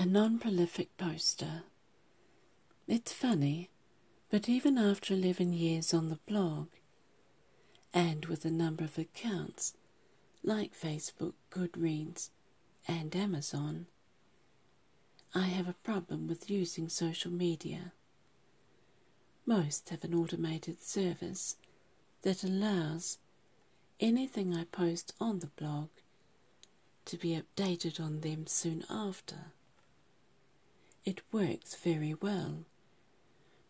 A non prolific poster. It's funny, but even after 11 years on the blog, and with a number of accounts like Facebook, Goodreads, and Amazon, I have a problem with using social media. Most have an automated service that allows anything I post on the blog to be updated on them soon after. It works very well,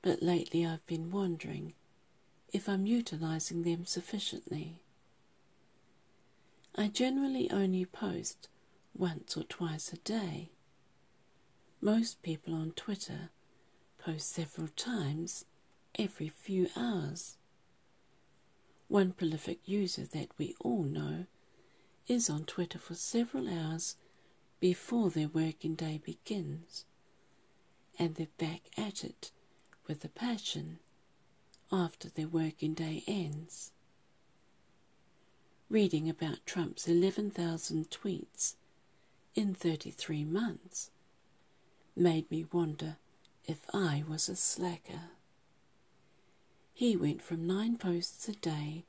but lately I've been wondering if I'm utilizing them sufficiently. I generally only post once or twice a day. Most people on Twitter post several times every few hours. One prolific user that we all know is on Twitter for several hours before their working day begins, and they're back at it with a passion after their working day ends. Reading about Trump's 11,000 tweets in 33 months made me wonder if I was a slacker. He went from nine posts a day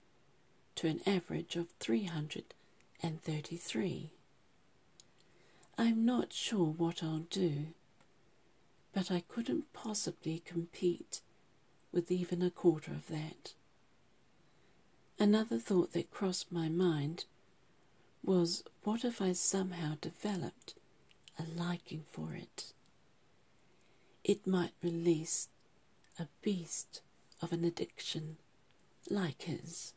to an average of 333. I'm not sure what I'll do, but I couldn't possibly compete with even a quarter of that. Another thought that crossed my mind was what if I somehow developed a liking for it? It might release a beast of an addiction like his,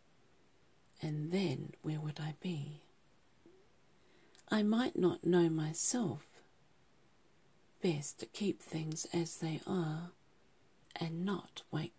and then where would I be? I might not know myself. Best to keep things as they are and not wake.